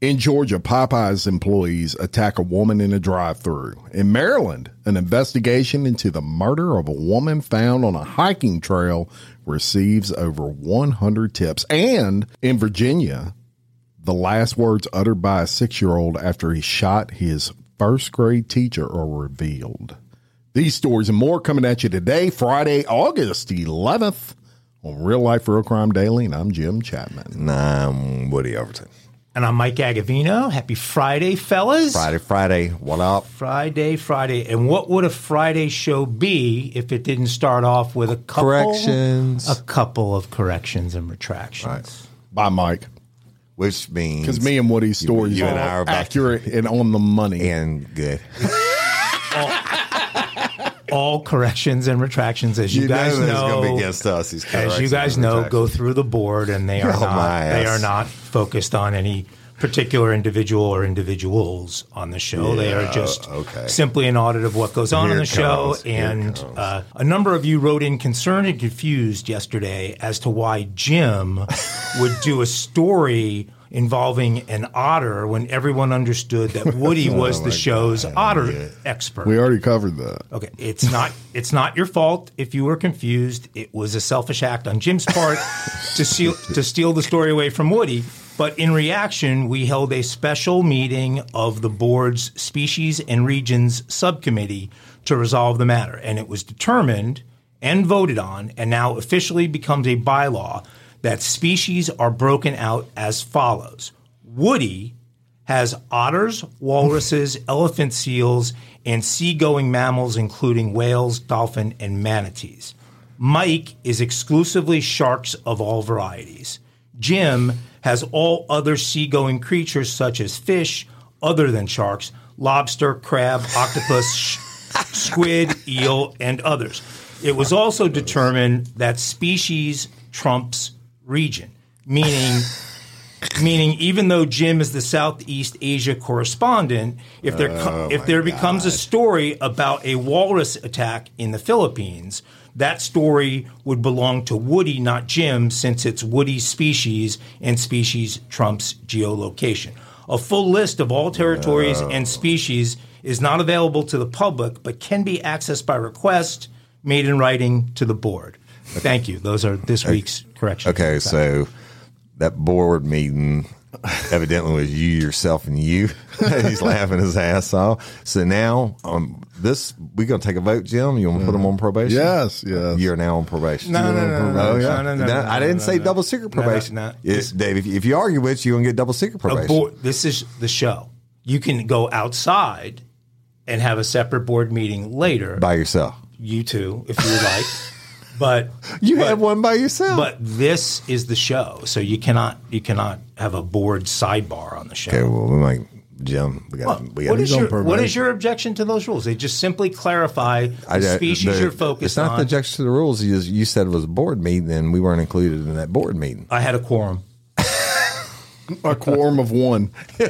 In Georgia, Popeyes employees attack a woman in a drive through. In Maryland, an investigation into the murder of a woman found on a hiking trail receives over 100 tips. And in Virginia, the last words uttered by a six year old after he shot his first grade teacher are revealed. These stories and more coming at you today, Friday, August 11th, on Real Life Real Crime Daily. And I'm Jim Chapman. And I'm Woody Overton. And I'm Mike Agovino. Happy Friday, fellas. Friday, Friday. What up? Friday, Friday. And what would a Friday show be if it didn't start off with a couple Corrections. A couple of corrections and retractions. Right. Bye, Mike. Which means Because me and Woody's stories you and are I are about to- accurate and on the money. and good. All corrections and retractions, as you, guys know, know, going to be against us. These as you guys know, go through the board, and they are Oh, not they ass. are not focused on any particular individual or individuals on the show. they are just okay. simply an audit of what goes on Here on the show. comes. And uh, a number of you wrote in concerned and confused yesterday as to why Jim would do a story involving an otter when everyone understood that Woody was the show's otter expert. we already covered that. Okay, it's not it's not your fault if you were confused. It was a selfish act on Jim's part to steal to steal the story away from Woody. But in reaction, we held a special meeting of the board's species and regions subcommittee to resolve the matter, and it was determined and voted on, and now officially becomes a bylaw that species are broken out as follows: Woody has otters, walruses, elephant seals, and seagoing mammals, including whales, dolphin, and manatees. Mike is exclusively sharks of all varieties. Jim has all other seagoing creatures such as fish, other than sharks, lobster, crab, octopus, sh- squid, eel, and others. It was also determined that species trumps region, meaning meaning even though Jim is the Southeast Asia correspondent, if there co- oh if there becomes a story about a walrus attack in the Philippines, that story would belong to Woody, not Jim, since it's Woody's species and species trumps geolocation. A full list of all territories and species is not available to the public, but can be accessed by request made in writing to the board. Thank you. Those are this week's corrections. Okay, so that board meeting evidently was you, yourself, and you. He's laughing his ass off. So now, um, this we're gonna take a vote, Jim. You want to put him on probation? Yes, yes. You're now on probation. No, no, no, no, Oh, no, yeah. no, no, no, I didn't no, say no. double secret No, no, probation. no. It's Dave. If, if you argue with, you, you're gonna get double secret probation. board, this is the show. You can go outside and have a separate board meeting later. by yourself. you two, if you would like. But You but, had one by yourself. But this is the show, so you cannot you cannot have a board sidebar on the show. okay, well, we might, Jim. We got. we got. What is on your what probation. is your objection to those rules? They just simply clarify the I- I- species the- you're focused on. It's not on. the objection to the rules. You, you said it was a board meeting, and we weren't included in that board meeting. I had a quorum. A quorum of one.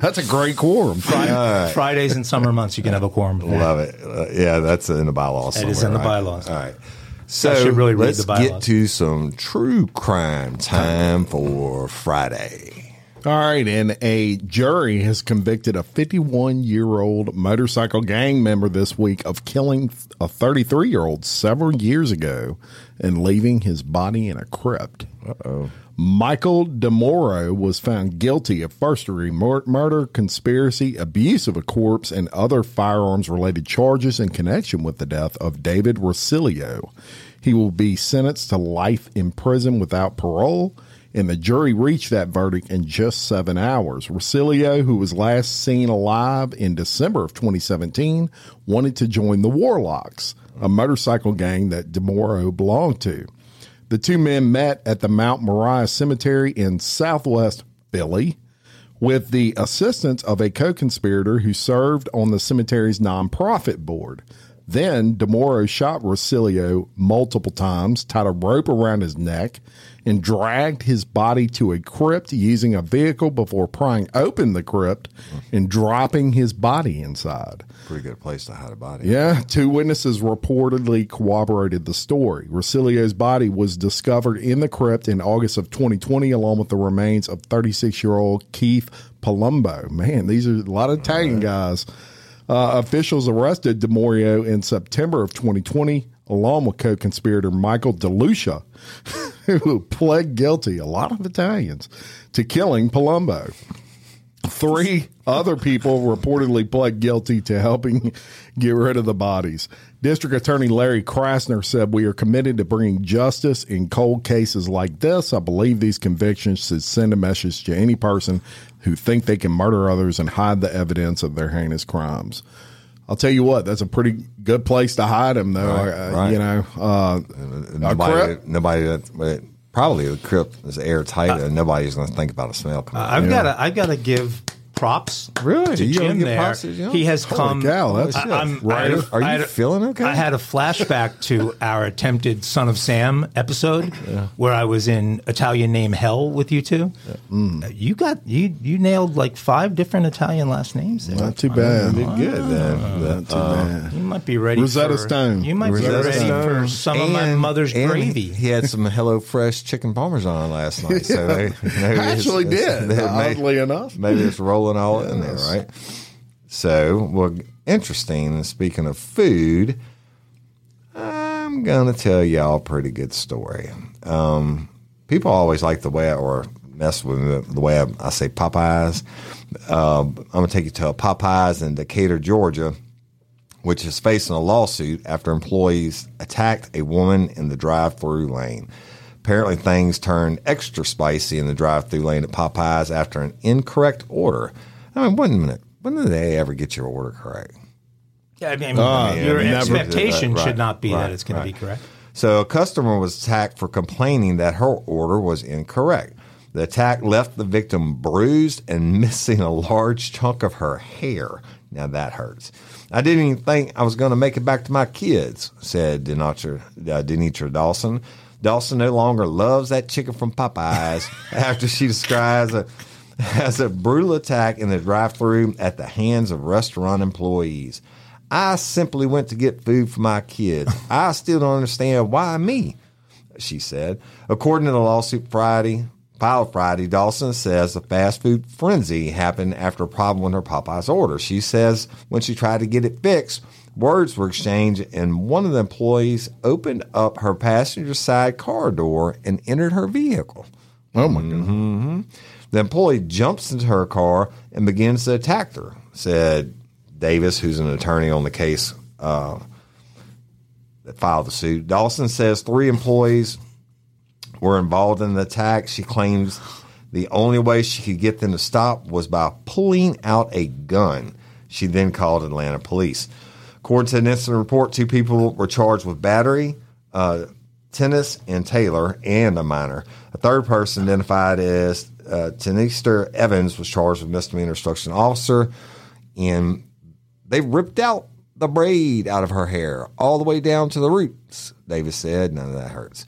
That's a great quorum. Fridays and summer months, you can have a quorum. Love it. Uh, yeah, that's in the bylaws. It is somewhere, in the right? bylaws. All right. So should really read let's the get to some true crime time for Friday. All right, and a jury has convicted a 51 year old motorcycle gang member this week of killing a 33 year old several years ago and leaving his body in a crypt. Uh-oh. Michael DeMoro was found guilty of first degree mur- murder, conspiracy, abuse of a corpse, and other firearms related charges in connection with the death of David Rosilio. He will be sentenced to life in prison without parole and the jury reached that verdict in just seven hours. Rosilio, who was last seen alive in December of 2017, wanted to join the Warlocks, a motorcycle gang that DeMoro belonged to. The two men met at the Mount Moriah Cemetery in southwest Philly with the assistance of a co conspirator who served on the cemetery's nonprofit board. Then DeMoro shot Rosilio multiple times, tied a rope around his neck, and dragged his body to a crypt using a vehicle before prying open the crypt and dropping his body inside. Pretty good place to hide a body. Yeah, two witnesses reportedly corroborated the story. Rosilio's body was discovered in the crypt in August of 2020, along with the remains of 36 year old Keith Palumbo. Man, these are a lot of Italian guys. Uh, officials arrested DeMorio in September of 2020, along with co conspirator Michael DeLucia, who pled guilty, a lot of Italians, to killing Palumbo. Three other people reportedly pled guilty to helping get rid of the bodies. District Attorney Larry Krasner said, We are committed to bringing justice in cold cases like this. I believe these convictions should send a message to any person who think they can murder others and hide the evidence of their heinous crimes. I'll tell you what, that's a pretty good place to hide them, though. Right, uh, right. You know, uh, Nobody, nobody that, probably the crypt is airtight uh, and nobody's going to think about a smell coming out. I've got to I've got to give props. Really? to You Jim there. props to Jim? He has Holy come. cow, that's- I, I'm, Right. I Are you I feeling okay? I had a flashback to our attempted Son of Sam episode where I was in Italian name hell with you two. Uh, You got you you nailed like five different Italian last names. There. not too bad. did good then. Not too bad. You might be ready. Rosetta for, Stone. You might Rosetta be ready Stone. for some of my mother's gravy. He had some Hello Fresh chicken parmesan last night. So they, maybe I actually it's- did, they- oddly enough. Maybe it's rolling all in there, right? So, well, interesting. Speaking of food, I'm going to tell y'all a pretty good story. Um, people always like the way I, or mess with me, the way I, I say Popeyes. Um, I'm going to take you to a Popeyes in Decatur, Georgia, which is facing a lawsuit after employees attacked a woman in the drive-through lane. Apparently, things turned extra spicy in the drive-through lane at Popeyes after an incorrect order. I mean, one minute. When did they ever get your order correct? Yeah, I mean, Uh, your never. expectation Right, should not be right, that it's going right. to be correct. So a customer was attacked for complaining that her order was incorrect. The attack left the victim bruised and missing a large chunk of her hair. Now that hurts. I didn't even think I was going to make it back to my kids, said Denitra, uh, Denitra Dawson. Dawson no longer loves that chicken from Popeyes after she describes a, as a brutal attack in the drive-through at the hands of restaurant employees. I simply went to get food for my kids. I still don't understand why me, she said. According to the lawsuit Friday, filed Friday, Dawson says the fast food frenzy happened after a problem with her Popeyes order. She says when she tried to get it fixed, words were exchanged and one of the employees opened up her passenger side car door and entered her vehicle. Oh my god! The employee jumps into her car and begins to attack her, said Davis, who's an attorney on the case uh, that filed the suit. Dawson says three employees were involved in the attack. She claims the only way she could get them to stop was by pulling out a gun. She then called Atlanta police. According to an incident report, two people were charged with battery, uh, Tennis and Taylor, and a minor. A third person, identified as uh, Evans, was charged with misdemeanor obstruction officer, and they ripped out the braid out of her hair all the way down to the roots. Davis said, "None of that hurts."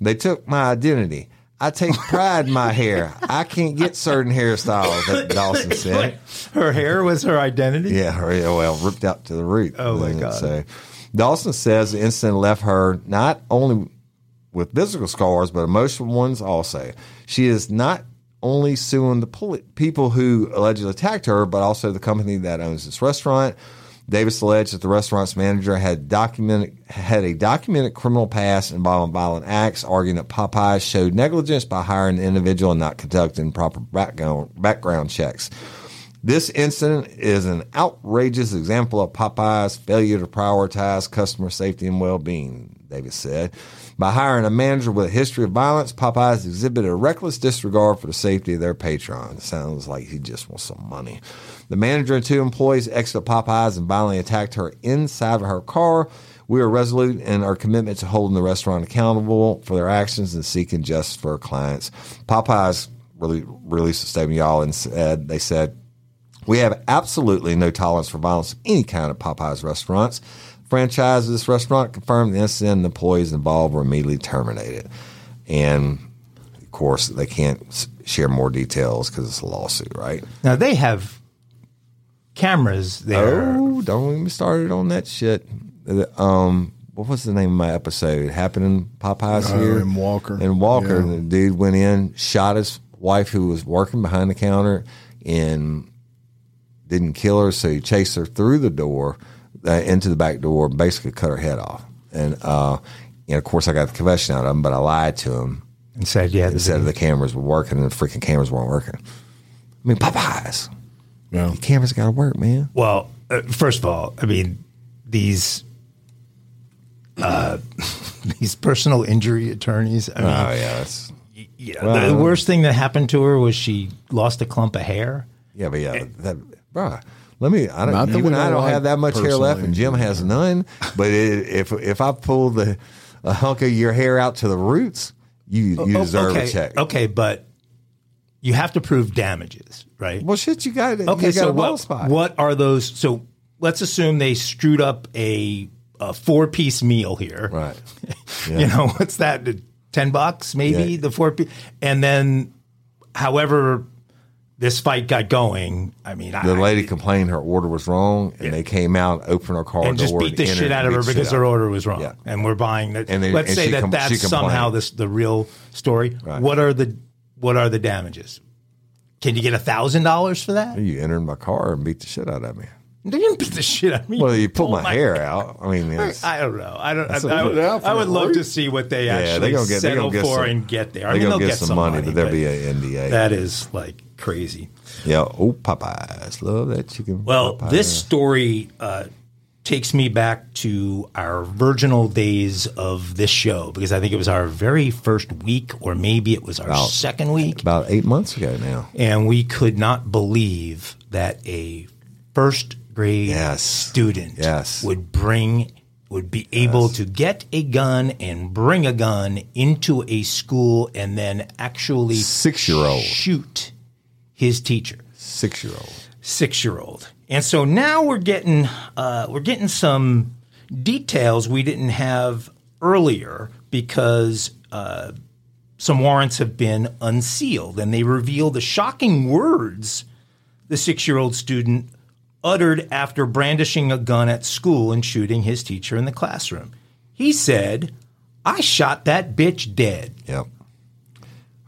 They took my identity. I take pride in my hair. I can't get certain hairstyles. That Dawson said. Her hair was her identity. Yeah, her- yeah, well, ripped out to the root. Oh, my God. So, Dawson says the incident left her not only with physical scars, but emotional ones also. She is not only suing the people who allegedly attacked her, but also the company that owns this restaurant. Davis alleged that the restaurant's manager had documented had a documented criminal past involving violent acts, arguing that Popeyes showed negligence by hiring the individual and not conducting proper background background checks. This incident is an outrageous example of Popeye's failure to prioritize customer safety and well being, Davis said. By hiring a manager with a history of violence, Popeyes exhibited a reckless disregard for the safety of their patrons. Sounds like he just wants some money. The manager and two employees exited Popeyes and violently attacked her inside of her car. We are resolute in our commitment to holding the restaurant accountable for their actions and seeking justice for our clients. Popeyes really released a statement, y'all, and said they said we have absolutely no tolerance for violence of any kind at Popeyes restaurants. franchise of this restaurant confirmed the incident. and The employees involved were immediately terminated, and of course they can't share more details because it's a lawsuit, right? Now they have cameras there. Oh, don't get me started on that shit. Uh, Um, what was the name of my episode? Happening Popeyes Oh, here in Walker. In Walker, Yeah. the dude went in, shot his wife who was working behind the counter, and didn't kill her. So he chased her through the door uh, into the back door, and basically cut her head off. And uh, and of course, I got the confession out of him, but I lied to him and said, "Yeah, and this said the cameras were working, and the freaking cameras weren't working. I mean, Popeyes, Yeah. the cameras got to work, man. Well, uh, first of all, I mean these uh, these personal injury attorneys. I mean, Oh yeah, that's yeah, well- the worst thing that happened to her was she lost a clump of hair. Yeah, but yeah, that, bruh. Let me. I don't. Even I don't don't like have that much hair left, and Jim has none. But it, if if I pull the a hunk of your hair out to the roots, you you Oh, deserve okay, a check. Okay, but you have to prove damages, right? Well, shit, you got it. Okay, you got so a what, spot. what are those? So let's assume they screwed up a, a four piece meal here. Right. You know, what's that? Ten bucks, maybe Yeah. the four piece, and then however this fight got going. I mean, The I, lady complained her order was wrong, and they came out, opened her car and just beat the shit out of her because her order was wrong, Yeah. and we're buying that. And they- let's and say that com- that's somehow this the real story. Right. What are the what are the damages? Can you get a thousand dollars for that? You entered my car and beat the shit out of me. They didn't beat the shit out of me. Well, you pulled pulled my, hair out. I mean, I don't know. I don't. I, I, would, I would love to see what they yeah, actually they're gonna get settle get for some, and get there. I mean, gonna they'll get, some money, but there'll be an NDA. that is like crazy. yeah. Oh, Popeyes, love that chicken. Well, Popeyes. this story uh, takes me back to our virginal days of this show because I think it was our very first week, or maybe it was our About- second week, about eight months ago now. and we could not believe that a first grade Yes. student Yes. would bring would be able to get a gun and bring a gun into a school and then actually Six-year-old. shoot his teacher Six year old. six year old. And so now we're getting uh, we're getting some details we didn't have earlier because uh, some warrants have been unsealed and they reveal the shocking words the six year old student uttered after brandishing a gun at school and shooting his teacher in the classroom. He said, I shot that bitch dead. Yep.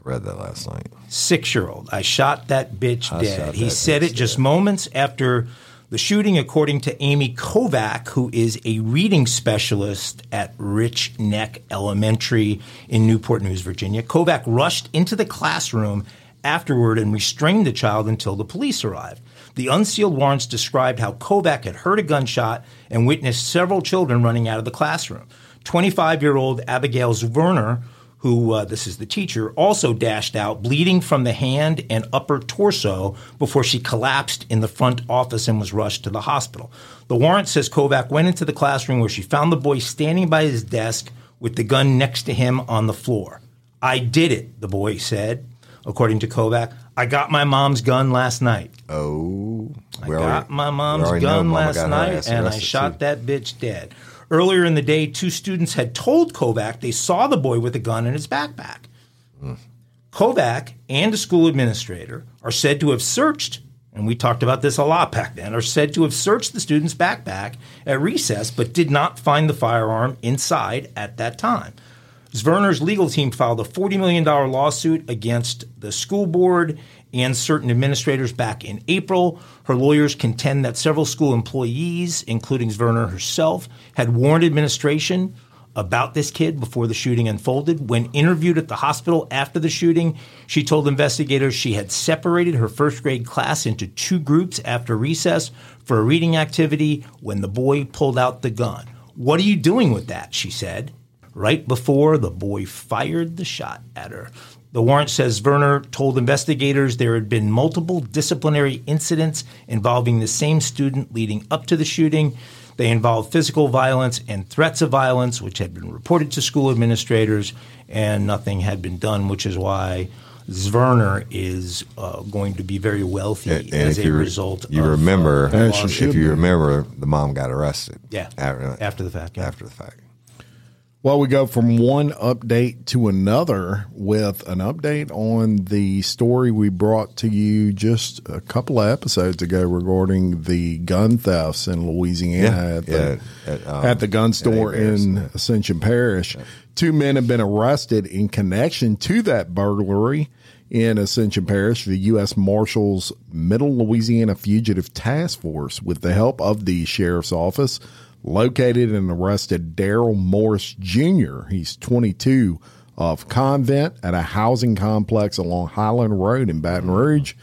Read that last night. six year old. I shot that bitch I dead. shot He that said bitch it just moments after the shooting, according to Amy Kovac, who is a reading specialist at Rich Neck Elementary in Newport News, Virginia. Kovac rushed into the classroom afterward and restrained the child until the police arrived. The unsealed warrants described how Kovac had heard a gunshot and witnessed several children running out of the classroom. 25 year old Abigail Zwerner who uh, this is the teacher, also dashed out, bleeding from the hand and upper torso before she collapsed in the front office and was rushed to the hospital. The warrant says Kovac went into the classroom where she found the boy standing by his desk with the gun next to him on the floor. I did it, the boy said. According to Kovac, I got my mom's gun last night. Oh, I got my mom's gun last night and I shot too. that bitch dead. Earlier in the day, two students had told Kovac they saw the boy with a gun in his backpack. Kovac and a school administrator are said to have searched, and we talked about this a lot back then, are said to have searched the student's backpack at recess but did not find the firearm inside at that time. Zwerner's legal team filed a $40 million lawsuit against the school board and certain administrators back in April. Her lawyers contend that several school employees, including Zwerner herself, had warned administration about this kid before the shooting unfolded. When interviewed at the hospital after the shooting, she told investigators she had separated her first grade class into two groups after recess for a reading activity when the boy pulled out the gun. What are you doing with that? She said right before the boy fired the shot at her. The warrant says Zwerner told investigators there had been multiple disciplinary incidents involving the same student leading up to the shooting. They involved physical violence and threats of violence, which had been reported to school administrators, and nothing had been done, which is why Zwerner is uh, going to be very wealthy And as if a you, re- result. you of, remember, uh, As she law- should if you remember, the mom got arrested. Yeah, after, after the fact, yeah. After the fact. Well, we go from one update to another with an update on the story we brought to you just a couple of episodes ago regarding the gun thefts in Louisiana at, the, yeah, at, um, at the gun store in Ascension Parish. Two men have been arrested in connection to that burglary in Ascension Parish. The U.S. Marshals Middle Louisiana Fugitive Task Force, with the help of the sheriff's office, located and arrested Daryl Morris Jr. He's 22 of Convent at a housing complex along Highland Road in Baton Rouge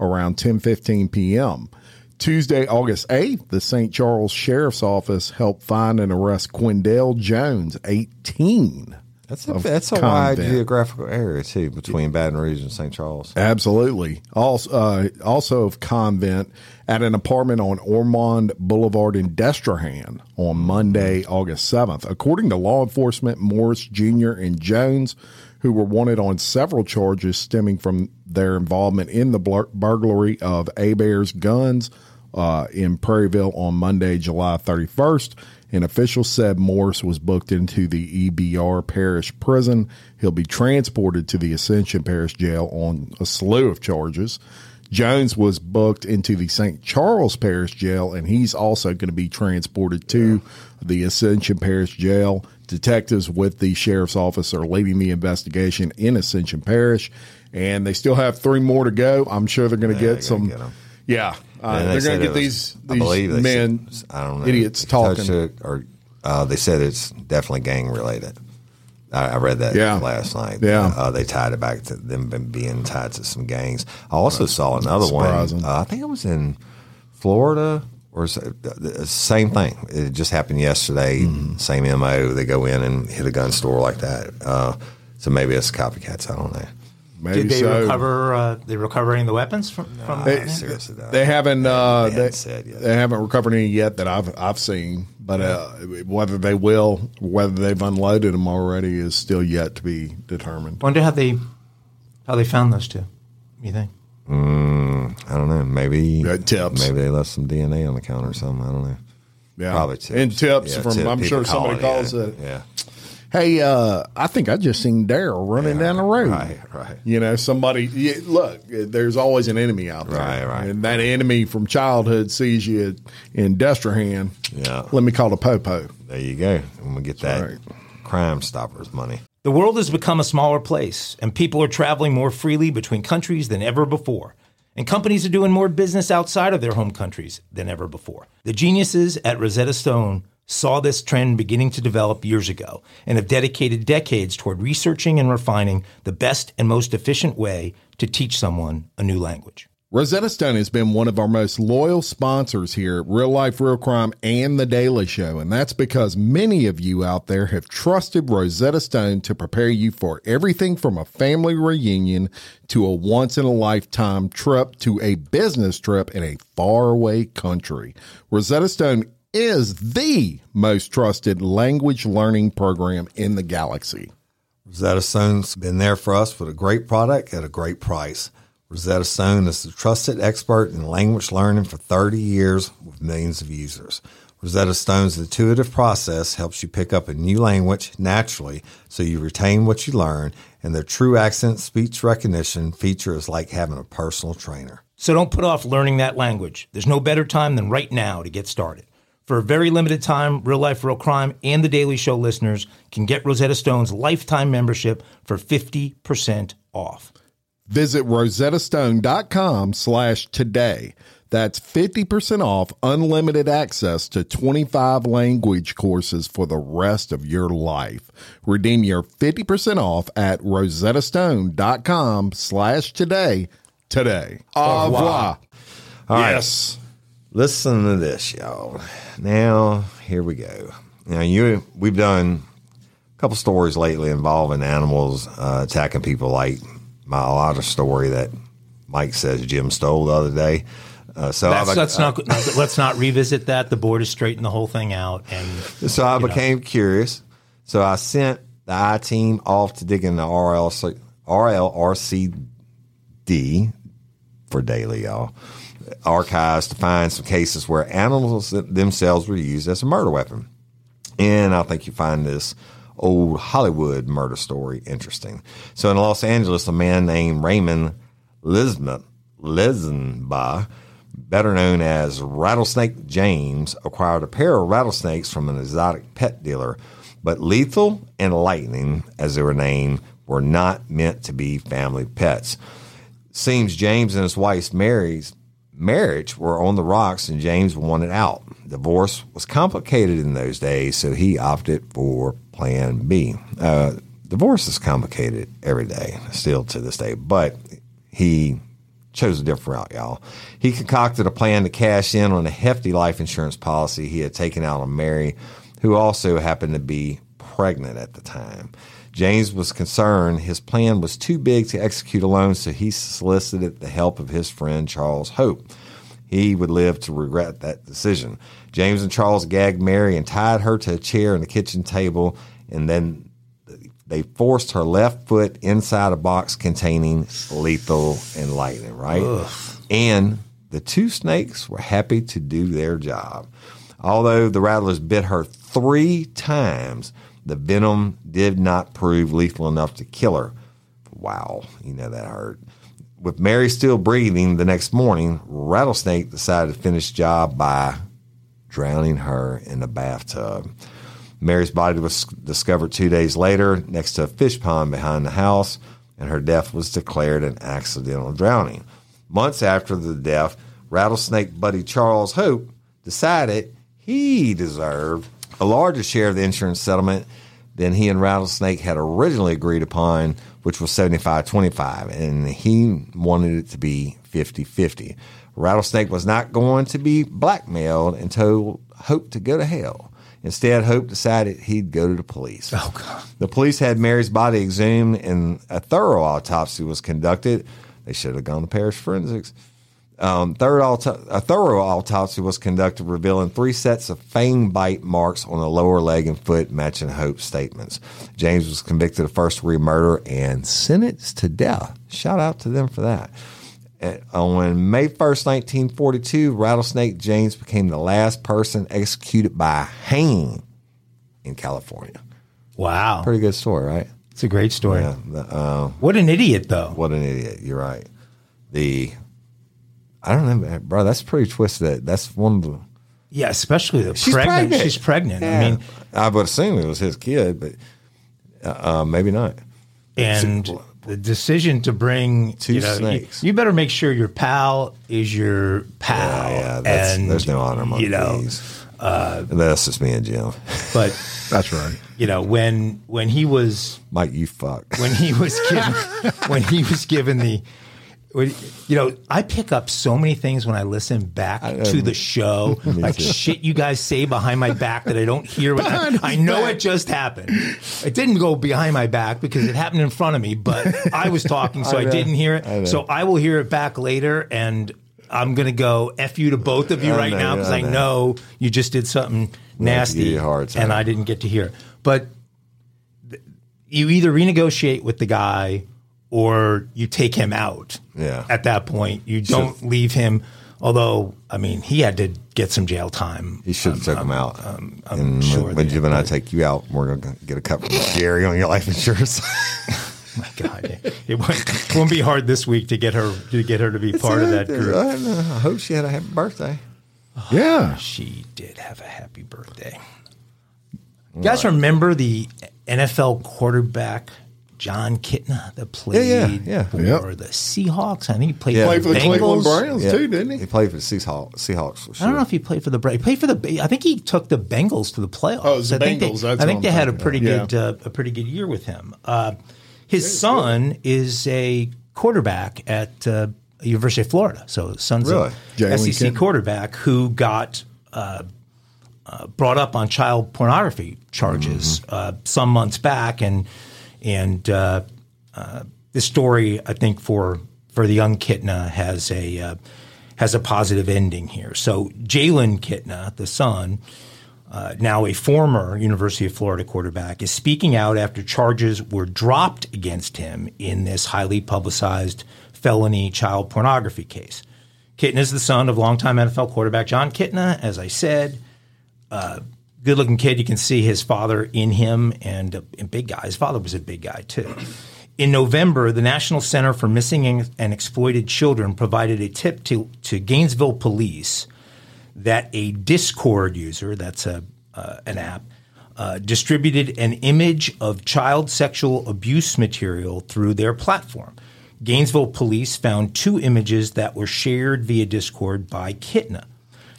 around 10:15 p.m. Tuesday, August 8th, the St. Charles Sheriff's Office helped find and arrest Quindell Jones, 18. That's a, that's a wide geographical area too between Baton Rouge and St. Charles. Absolutely. Also, uh, also of convent at an apartment on Ormond Boulevard in Destrehan on Monday, August 7th. According to law enforcement, Morris Jr. and Jones, who were wanted on several charges stemming from their involvement in the burglary of Abear's guns uh, in Prairieville on Monday, July 31st. An official said Morris was booked into the EBR Parish Prison. He'll be transported to the Ascension Parish Jail on a slew of charges. Jones was booked into the St. Charles Parish Jail, and he's also going to be transported to the Ascension Parish Jail. Detectives with the sheriff's office are leading the investigation in Ascension Parish, and they still have three more to go. I'm sure they're going to they're get some. get yeah, uh, they they're going to get was- these these men, said- I don't know, idiots talking. it, or uh, they said it's definitely gang related. I, I read that Yeah. last night. Yeah. uh, they tied it back to them being tied to some gangs. I also saw another surprising. one. Uh, I think it was in Florida or s- uh, same thing. It just happened yesterday. Mm-hmm. Same mo. They go in and hit a gun store like that. Uh, so maybe it's copycats. I don't know. Maybe Did they so. recover? Uh, they recovering the weapons from? from They, seriously, though. they haven't. Uh, They they, haven't said yet. they haven't recovered any yet that I've I've seen. But uh, whether they will, whether they've unloaded them already, is still yet to be determined. Wonder how they how they found those two. You think? I don't know. Maybe tips. Maybe they left some DNA on the counter or something. I don't know. Yeah, Probably tips. and tips Yeah, from. tip. I'm People sure somebody calling, calls yeah. it. Yeah, Hey, uh, I think I just seen Daryl running down the road. right, right. You know, somebody. Yeah, look, there's always an enemy out there, Right, right. And that enemy from childhood sees you in Destrehan. Yeah. Let me call the popo. There you go. And we get that right. Crime Stoppers money. The world has become a smaller place, and people are traveling more freely between countries than ever before. And companies are doing more business outside of their home countries than ever before. The geniuses at Rosetta Stone saw this trend beginning to develop years ago and have dedicated decades toward researching and refining the best and most efficient way to teach someone a new language. Rosetta Stone has been one of our most loyal sponsors here at Real Life Real Crime and The Daily Show, and that's because many of you out there have trusted Rosetta Stone to prepare you for everything from a family reunion to a once in a lifetime trip to a business trip in a faraway country. Rosetta Stone is the most trusted language learning program in the galaxy. Rosetta Stone's been there for us with a great product at a great price. Rosetta Stone is the trusted expert in language learning for 30 years with millions of users. Rosetta Stone's intuitive process helps you pick up a new language naturally so you retain what you learn, and their true accent speech recognition feature is like having a personal trainer. So don't put off learning that language. There's no better time than right now to get started. For a very limited time, Real Life Real Crime and The Daily Show listeners can get Rosetta Stone's lifetime membership for 50% off. Visit rosettastone.com slash today. That's 50% off unlimited access to 25 language courses for the rest of your life. Redeem your 50% off at rosettastone.com slash today today. Au revoir. yes. Listen to this, y'all. Now, here we go. Now, you we've done a couple stories lately involving animals uh, attacking people, like my otter story that Mike says Jim stole the other day. Uh, so That's, I, let's not let's not revisit that. The board has straightened the whole thing out, and so I you know. became curious. So I sent the I team off to dig in the RLC, RLRC D for daily, y'all. Archives to find some cases where animals themselves were used as a murder weapon. And I think you find this old Hollywood murder story interesting. So in Los Angeles, a man named Raymond Lisbeth Lesenbaugh, better known as Rattlesnake James, acquired a pair of rattlesnakes from an exotic pet dealer. But Lethal and Lightning, as they were named, were not meant to be family pets. Seems James and his wife's Mary's marriage were on the rocks and James wanted out. Divorce was complicated in those days, so he opted for plan B. Uh, divorce is complicated every day, still to this day, but he chose a different route, y'all. He concocted a plan to cash in on a hefty life insurance policy he had taken out on Mary, who also happened to be pregnant at the time. James was concerned his plan was too big to execute alone, so he solicited the help of his friend Charles Hope. He would live to regret that decision. James and Charles gagged Mary and tied her to a chair in the kitchen table, and then they forced her left foot inside a box containing lethal and lightning, right? Ugh. And the two snakes were happy to do their job. Although the rattlers bit her three times, the venom did not prove lethal enough to kill her. Wow, you know that hurt. With Mary still breathing the next morning, Rattlesnake decided to finish job by drowning her in the bathtub. Mary's body was discovered two days later next to a fish pond behind the house, and her death was declared an accidental drowning. Months after the death, Rattlesnake buddy Charles Hope decided he deserved a larger share of the insurance settlement than he and Rattlesnake had originally agreed upon, which was 75 25, and he wanted it to be 50 50. Rattlesnake was not going to be blackmailed and told Hope to go to hell. Instead, Hope decided he'd go to the police. Oh, God. The police had Mary's body exhumed and a thorough autopsy was conducted. They should have gone to parish forensics. Um, third auto- a thorough autopsy was conducted, revealing three sets of fang bite marks on the lower leg and foot, matching Hope's statements. James was convicted of first degree murder and sentenced to death. Shout out to them for that. on May 1st, 1942, Rattlesnake James became the last person executed by hanging in California. Wow. Pretty good story, right? It's a great story. Yeah, the, uh, what an idiot, though. What an idiot. You're right. The I don't know, bro. That's pretty twisted. That's one of the. Yeah, especially the she's pregnant. pregnant. She's pregnant. Yeah. I mean, I would assume it was his kid, but uh, uh maybe not. And the decision to bring two you know, snakes. You, you, better make sure your pal is your pal. Yeah, yeah. and there's no honor among you know, these. Uh, that's just me and Jim. But that's right. You know when when he was Mike, you fuck. When he was given when he was given the you know, I pick up so many things when I listen back to the show, like shit you guys say behind my back that I don't hear. I, I, know it just happened. It didn't go behind my back because it happened in front of me, but I was talking, so I, I didn't hear it. I so I will hear it back later, and I'm going to go f you to both of you right know, now because I, know you just did something nasty, and I didn't get to hear. It. But you either renegotiate with the guy or you take him out. Yeah. At that point, you don't should leave him. Although, I mean, he had to get some jail time. He should have um, took him out. Um, I'm and sure when, when Jim and I take you out, we're going to get a cut from Jerry on your life insurance. my God, it, it, won't, won't, be hard this week to get her to get her to be it's part of that group. I, I, hope she had a happy birthday. Oh, yeah, she did have a happy birthday. You guys remember the NFL quarterback Jon Kitna that played yeah, yeah, yeah. for yep. the Seahawks. I think he played, yeah. for, played for the Cleveland Browns yeah. too, didn't he? He played for the Seahawks. Seahawks sure. I don't know if he played for the Browns. He played for the. I think he took the Bengals to the playoffs. Oh, the I Bengals. Think they, I think they had a pretty good uh, a pretty good year with him. Uh, his son good. is a quarterback at uh, University of Florida. So son's really? a SEC quarterback who got. Uh, uh, brought up on child pornography charges mm-hmm. Uh, some months back, and and uh, uh, this story, I think, for for the young Kitna has a uh, has a positive ending here. So Jalen Kitna, the son, uh, now a former University of Florida quarterback, is speaking out after charges were dropped against him in this highly publicized felony child pornography case. Kitna is the son of longtime NFL quarterback Jon Kitna, as I said. Uh, good looking kid. You can see his father in him and a, a big guy. His father was a big guy, too. In November, the National Center for Missing and Exploited Children provided a tip to, to Gainesville police that a Discord user, that's a, uh, an app, uh, distributed an image of child sexual abuse material through their platform. Gainesville police found two images that were shared via Discord by Kitna.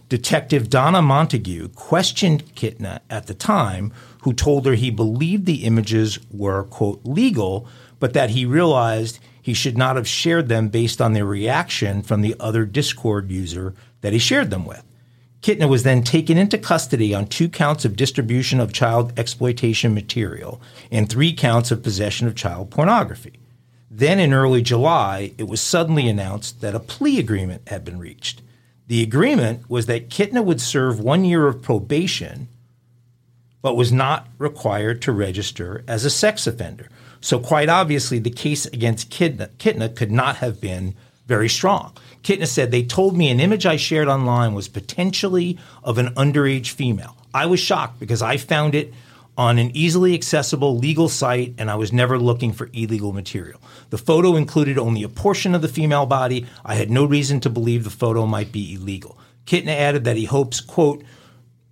Detective Donna Montague questioned Kitna at the time, who told her he believed the images were, quote, legal, but that he realized he should not have shared them based on their reaction from the other Discord user that he shared them with. Kitna was then taken into custody on two counts of distribution of child exploitation material and three counts of possession of child pornography. Then in early July, it was suddenly announced that a plea agreement had been reached. The agreement was that Kitna would serve one year of probation, but was not required to register as a sex offender. So, quite obviously, the case against Kitna, Kitna could not have been very strong. Kitna said, They told me an image I shared online was potentially of an underage female. I was shocked because I found it on an easily accessible legal site and I was never looking for illegal material. The photo included only a portion of the female body. I had no reason to believe the photo might be illegal. Kitna added that he hopes, quote,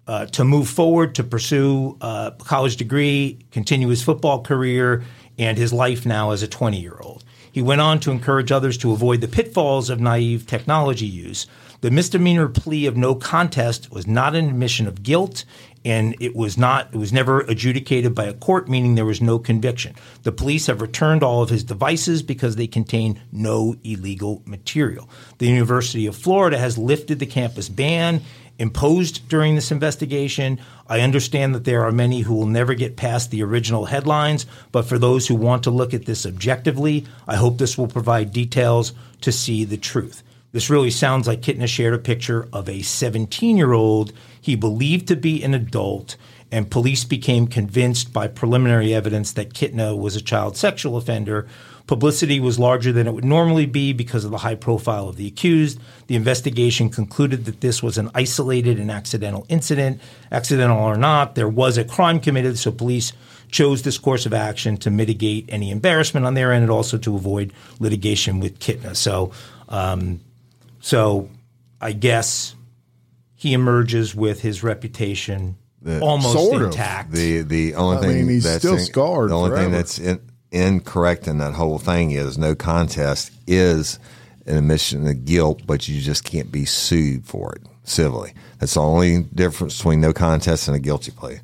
uh, to move forward to pursue a college degree, continue his football career, and his life now as a 20 year old. He went on to encourage others to avoid the pitfalls of naive technology use. The misdemeanor plea of no contest was not an admission of guilt, and it was not it was never adjudicated by a court meaning there was no conviction. The police have returned all of his devices because they contain no illegal material. The university of florida has lifted the campus ban imposed during this investigation. I understand that there are many who will never get past the original headlines but for those who want to look at this objectively i hope this will provide details to see the truth this really sounds like Kitna shared a picture of a 17 year old he believed to be an adult, and police became convinced by preliminary evidence that Kitna was a child sexual offender. Publicity was larger than it would normally be because of the high profile of the accused. The investigation concluded that this was an isolated and accidental incident. Accidental or not, there was a crime committed, so police chose this course of action to mitigate any embarrassment on their end and also to avoid litigation with Kitna. So, um, so I guess he emerges with his reputation the, almost sort intact. Of. The the only I thing mean, that's still in, scarred. The only forever. thing that's in, incorrect in that whole thing is no contest is an admission of guilt, but you just can't be sued for it civilly. That's the only difference between no contest and a guilty plea.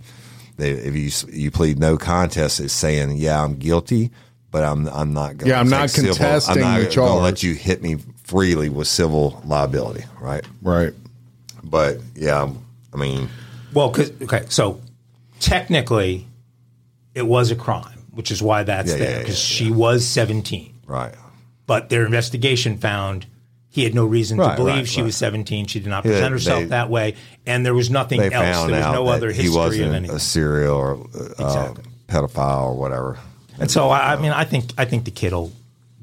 They, if you you plead no contest, it's saying yeah I'm guilty, but I'm I'm not going. To Yeah, I'm not civil, contesting I'm not the charge. Going to let you hit me freely with civil liability, right? Right. But yeah, I mean, well, cause, okay, so technically, it was a crime, which is why that's Yeah, there yeah, because yeah, she was seventeen. right. But their investigation found he had no reason Right, to believe right, she right. was seventeen. She did not Yeah, present herself they- that way, and there was nothing They else. found There was out no that other he history of wasn't anything. a serial or uh, Exactly. pedophile or whatever. And so I, I mean, I think I think the kid will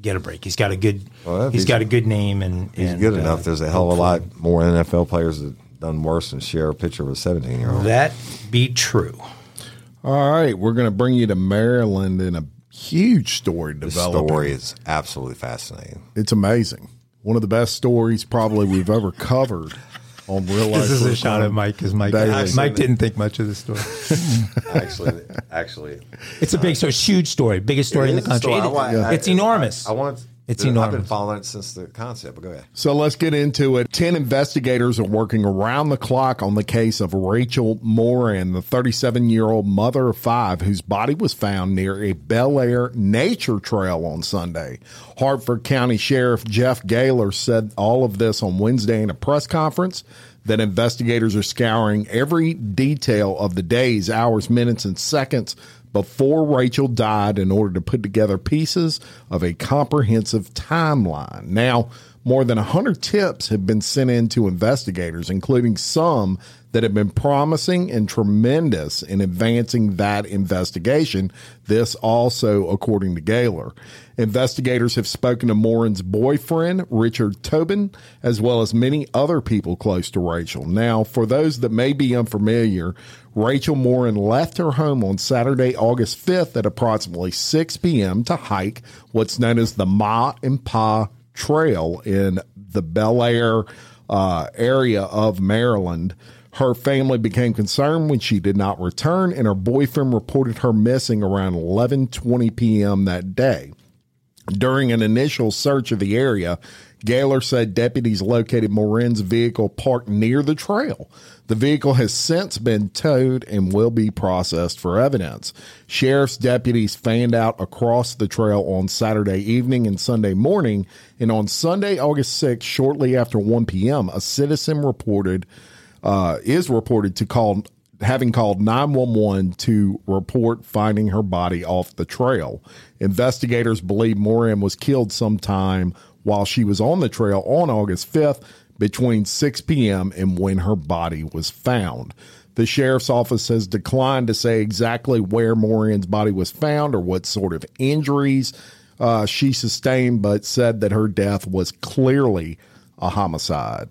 get a break. He's got a good Well, if he's he's- got a good name and He's and, good uh, enough. There's a hell of a lot more NFL players that done worse than share a picture of a 17 year old. That be true. All right, we're going to bring you to Maryland in a huge story The story is absolutely fascinating. It's amazing. One of the best stories probably we've ever covered on real life. This is a True shot Crime at Mike because Mike, Daily. Mike didn't think much of the story. Actually, actually, It's a big, so it's a huge story, biggest story in the It is a country. story. It- I want- I- it's enormous. I want. It's I've been following it since the concept. But go ahead. So let's get into it. 10 investigators are working around the clock on the case of Rachel Morin, the 37 year old mother of five, whose body was found near a Bel Air nature trail on Sunday. Harford County Sheriff Jeff Gahler said all of this on Wednesday in a press conference that investigators are scouring every detail of the days, hours, minutes, and seconds before Rachel died in order to put together pieces of a comprehensive timeline. Now, More than 100 tips have been sent in to investigators, including some that have been promising and tremendous in advancing that investigation. This also, according to Gahler. Investigators have spoken to Morin's boyfriend, Richard Tobin, as well as many other people close to Rachel. Now, for those that may be unfamiliar, Rachel Morin left her home on Saturday, August 5th at approximately 6 p.m. to hike what's known as the Ma and Pa Trail in the Bel Air uh, area of Maryland. Her family became concerned when she did not return, and her boyfriend reported her missing around 11:20 p.m. that day. During an initial search of the area, Gahler said deputies located Morin's vehicle parked near the trail. The vehicle has since been towed and will be processed for evidence. Sheriff's deputies fanned out across the trail on Saturday evening and Sunday morning, and on Sunday, August 6th, shortly after 1 p.m., a citizen reported uh, is reported to call having called 911 to report finding her body off the trail. Investigators believe Morin was killed sometime while she was on the trail on August 5th between 6 p.m. and when her body was found. The sheriff's office has declined to say exactly where Morin's body was found or what sort of injuries uh, she sustained, but said that her death was clearly a homicide.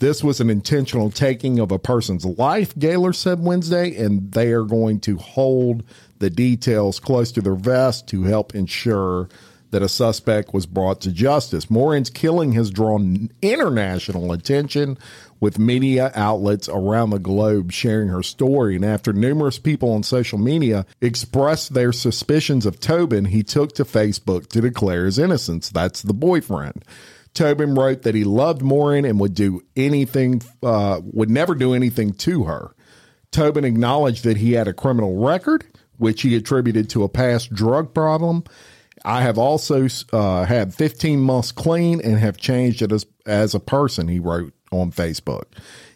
This was an intentional taking of a person's life, Gahler said Wednesday, and they are going to hold the details close to their vest to help ensure that a suspect was brought to justice. Morin's killing has drawn international attention with media outlets around the globe sharing her story. And after numerous people on social media expressed their suspicions of Tobin, he took to Facebook to declare his innocence. That's the boyfriend. Tobin wrote that he loved Morin and would do anything, uh, would never do anything to her. Tobin acknowledged that he had a criminal record, which he attributed to a past drug problem. I have also uh, had 15 months clean and have changed as, as a person, he wrote on Facebook.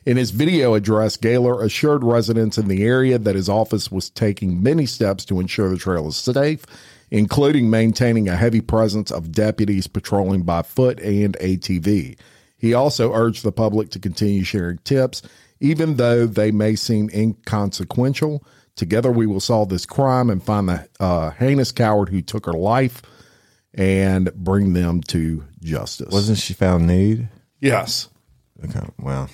In his video address, Gahler assured residents in the area that his office was taking many steps to ensure the trail is safe including maintaining a heavy presence of deputies patrolling by foot and ATV. He also urged the public to continue sharing tips, even though they may seem inconsequential. Together, we will solve this crime and find the uh, heinous coward who took her life and bring them to justice. Wasn't she found nude? Yes. Okay. Well,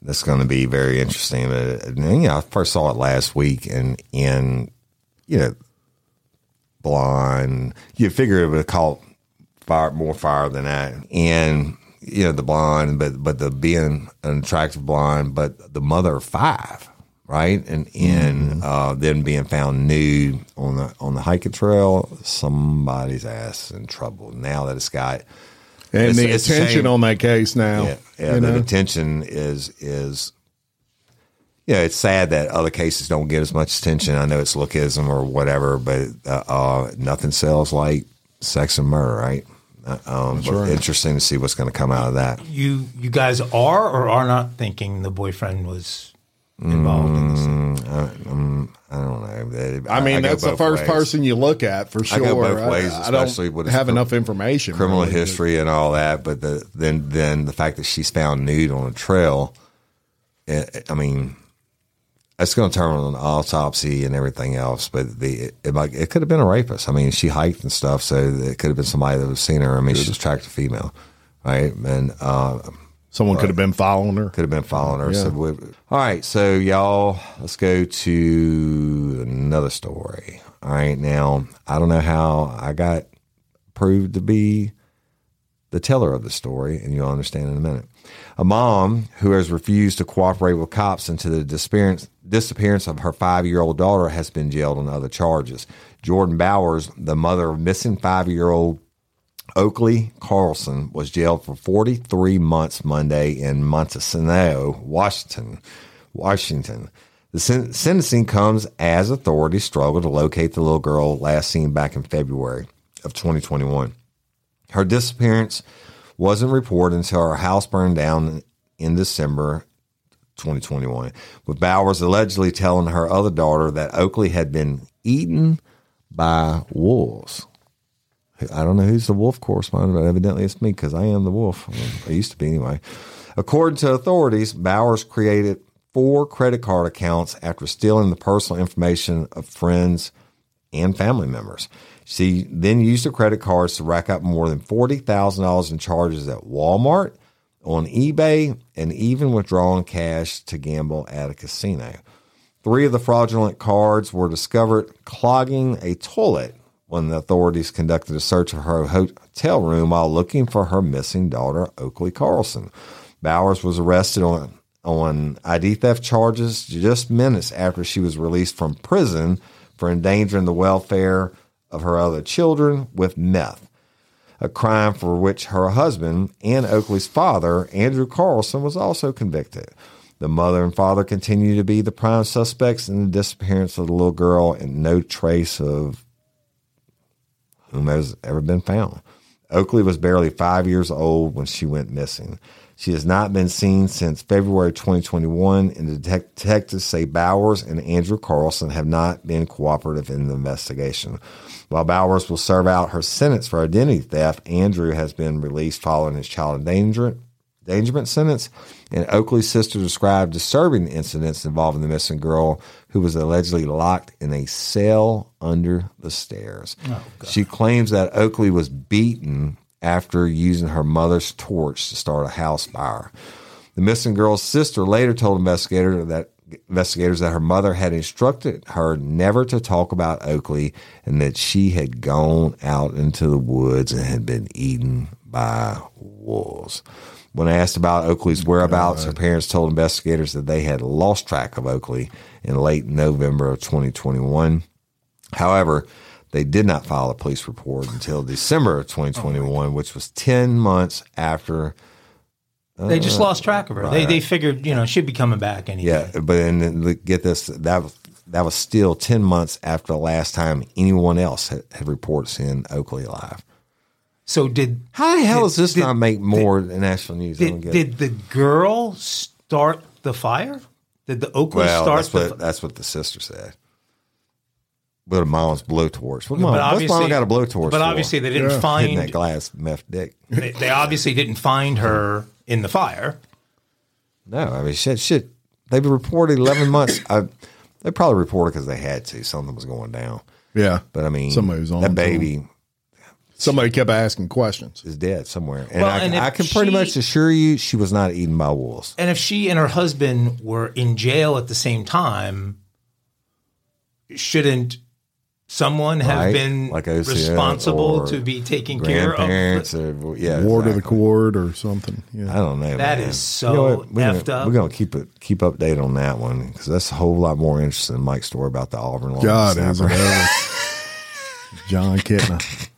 that's going to be very interesting. But you know, I first saw it last week, and in you know blonde. You figure it would have caught fire more fire than that. And you know the blonde, but but the being an attractive blonde, but the mother of five, right? And in mm-hmm. uh, then being found nude on the on the hiking trail, somebody's ass in trouble. Now that it's got and it's, the it's attention on that case now, yeah, yeah the know? attention is is yeah, it's sad that other cases don't get as much attention. I know it's lookism or whatever, but uh, uh, nothing sells like sex and murder, right? Uh, um, but right. interesting to see what's going to come out of that. You you guys are or are not thinking the boyfriend was involved in this? Mm, I, um, I, don't know. I, I mean, I that's the first ways. person you look at for sure. I go both ways, especially with have enough information, criminal really. history, and all that. But the, then then the fact that she's found nude on a trail, it, eh, I mean it's going to turn on an autopsy and everything else, but the it, it, it, could have been a rapist. I mean, she hiked and stuff, so it could have been somebody that was seen her. I mean, she's attracted female, right? And uh, someone could have been following her. Could have been following her. Yeah. So we, all right, so y'all, let's go to another story. All right, now I don't know how I got proved to be the teller of the story, and you'll understand in a minute. A mom who has refused to cooperate with cops into the disappearance, disappearance of her five year old daughter has been jailed on other charges. Jordan Bowers, the mother of missing five year old Oakley Carlson, was jailed for 43 months Monday in Montesano, Washington. Washington. The sen- sentencing comes as authorities struggle to locate the little girl last seen back in February of 2021. Her disappearance wasn't reported until her house burned down in December 2021, with Bowers allegedly telling her other daughter that Oakley had been eaten by wolves I don't know who's the wolf correspondent, but evidently it's me because I am the wolf. I used to be anyway. According to authorities, Bowers created four credit card accounts after stealing the personal information of friends and family members. She then used the credit cards to rack up more than $40,000 in charges at Walmart, on eBay, and even withdrawing cash to gamble at a casino. Three of the fraudulent cards were discovered clogging a toilet when the authorities conducted a search of her hotel room while looking for her missing daughter, Oakley Carlson. Bowers was arrested on on ID theft charges just minutes after she was released from prison for endangering the welfare of her other children with meth, a crime for which her husband and Oakley's father, Andrew Carlson, was also convicted. The mother and father continue to be the prime suspects in the disappearance of the little girl, and no trace of whom has ever been found. Oakley was barely five years old when she went missing. She has not been seen since February 2021, and detectives say Bowers and Andrew Carlson have not been cooperative in the investigation. While Bowers will serve out her sentence for identity theft, Andrew has been released following his child endangerment, endangerment sentence. And Oakley's sister described disturbing incidents involving the missing girl who was allegedly locked in a cell under the stairs. Oh, she claims that Oakley was beaten after using her mother's torch to start a house fire. The missing girl's sister later told investigators that investigators that her mother had instructed her never to talk about Oakley and that she had gone out into the woods and had been eaten by wolves. When asked about Oakley's whereabouts, her parents told investigators that they had lost track of Oakley in late November of 2021. However, they did not file a police report until December of 2021, oh which was 10 months after. Uh, they just lost track of her. Right, they, they figured, you know, she'd be coming back anyway. Yeah, but then get this, that was, that was still 10 months after the last time anyone else had, had reported seeing Oakley alive. So did how the hell did, does this did, not make more did, national news? Did, did the girl start the fire? Did the Oakley well, start? That's what, that's what the sister said. But a mom's blowtorch. What mom, what's mom got a blowtorch? But for? obviously they didn't yeah. find Hitting that glass meth dick. They, they, obviously didn't find her in the fire. No, I mean shit. Shit. They reported eleven months. I, they probably reported because they had to. Something was going down. Yeah, but I mean, somebody was on that baby. Somebody kept asking questions. Is dead somewhere, and, well, I, and I, can pretty much assure you she was not eaten by wolves. And if she and her husband were in jail at the same time, shouldn't someone have right. been like responsible to be taking care of or, yeah, ward exactly. of the court or something. Yeah. I don't know. That man. is so you know we're effed gonna, up. We're gonna keep it keep update on that one because that's a whole lot more interesting than Mike's story about the Auburn. God, is it ever? Jon Kitna.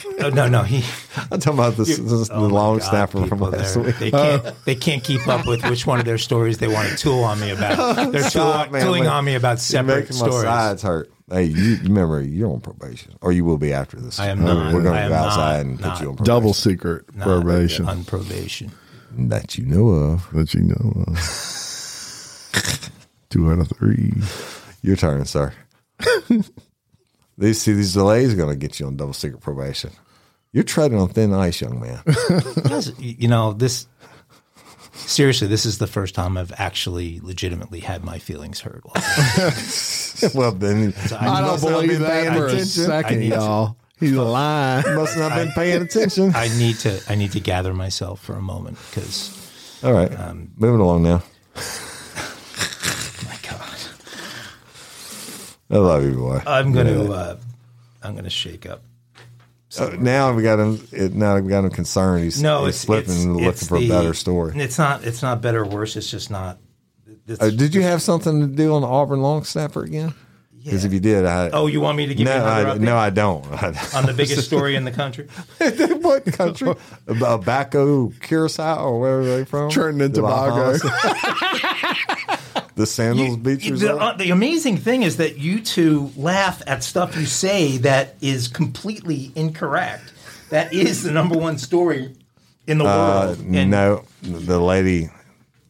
Oh, no, no, he. I'm talking about this, this oh the long God, snapper from last week. They can't, uh, they can't keep up with which one of their stories they want to tool on me about. They're Stop, tool, tooling on me about separate stories. My sides hurt. Hey, you remember you're on probation, or you will be after this. I am not. We're going to go outside and not, put you on probation. Double secret probation. On probation. That you know of. That you know of. Two out of three. Your turn, sir. These see these delays are going to get you on double secret probation. You're treading on thin ice, young man. you know this seriously, this is the first time I've actually legitimately had my feelings hurt. well, then I, I don't believe that for a second, y'all. He's lying. Must not have been paying attention. I need to. I need to gather myself for a moment because. All right, um, moving along now. my God, I love you, boy. I'm gonna. Yeah. Uh, I'm gonna shake up. Uh, now we got him. It, now we got him concerned. He's, no, he's it's, slipping it's, and looking it's for the, a better story. It's not. It's not better or worse. It's just not. Uh, did you have something to do on the Auburn long snapper again? Because yeah. if you did, I. Oh, you want me to give no, you another I, No, I don't. on the biggest story in the country. what country? Baco, Curacao, or where are they from? Turning into Tobago. the sandals you, beach the, uh, the, amazing thing is that you two laugh at stuff you say that is completely incorrect. That is the number one story in the uh, world. And no, the lady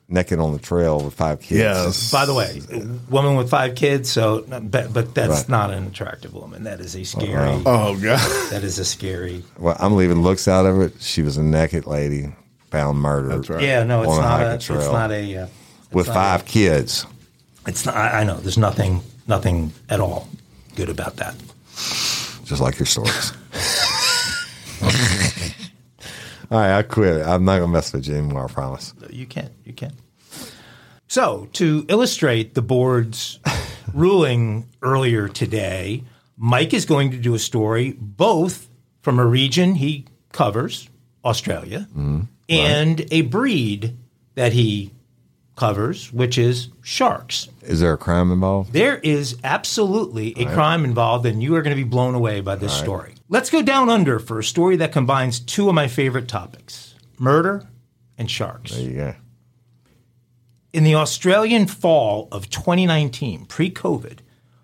naked on the trail with five kids. Yes. By the way, woman with five kids. So, but, but that's Right. not an attractive woman. That is a scary. Oh god. That is a scary. Well, I'm leaving looks out of it. She was a naked lady found murdered. That's right. Yeah, no, it's On a not a. hiking It's trail. not a. Uh, With five kids. it's not. I know. There's nothing. Nothing at all good about that. just like your stories. All right, I quit. I'm not gonna mess with you anymore. I promise. You can't. You can't. So, to illustrate the board's ruling earlier today, Mike is going to do a story both from a region he covers, Australia, mm-hmm. and a breed that he covers, which is sharks. Is there a crime involved? There is absolutely a crime involved, and you are going to be blown away by this story. Let's go down under for a story that combines two of my favorite topics murder and sharks. There you go. In the Australian fall of 2019, pre COVID,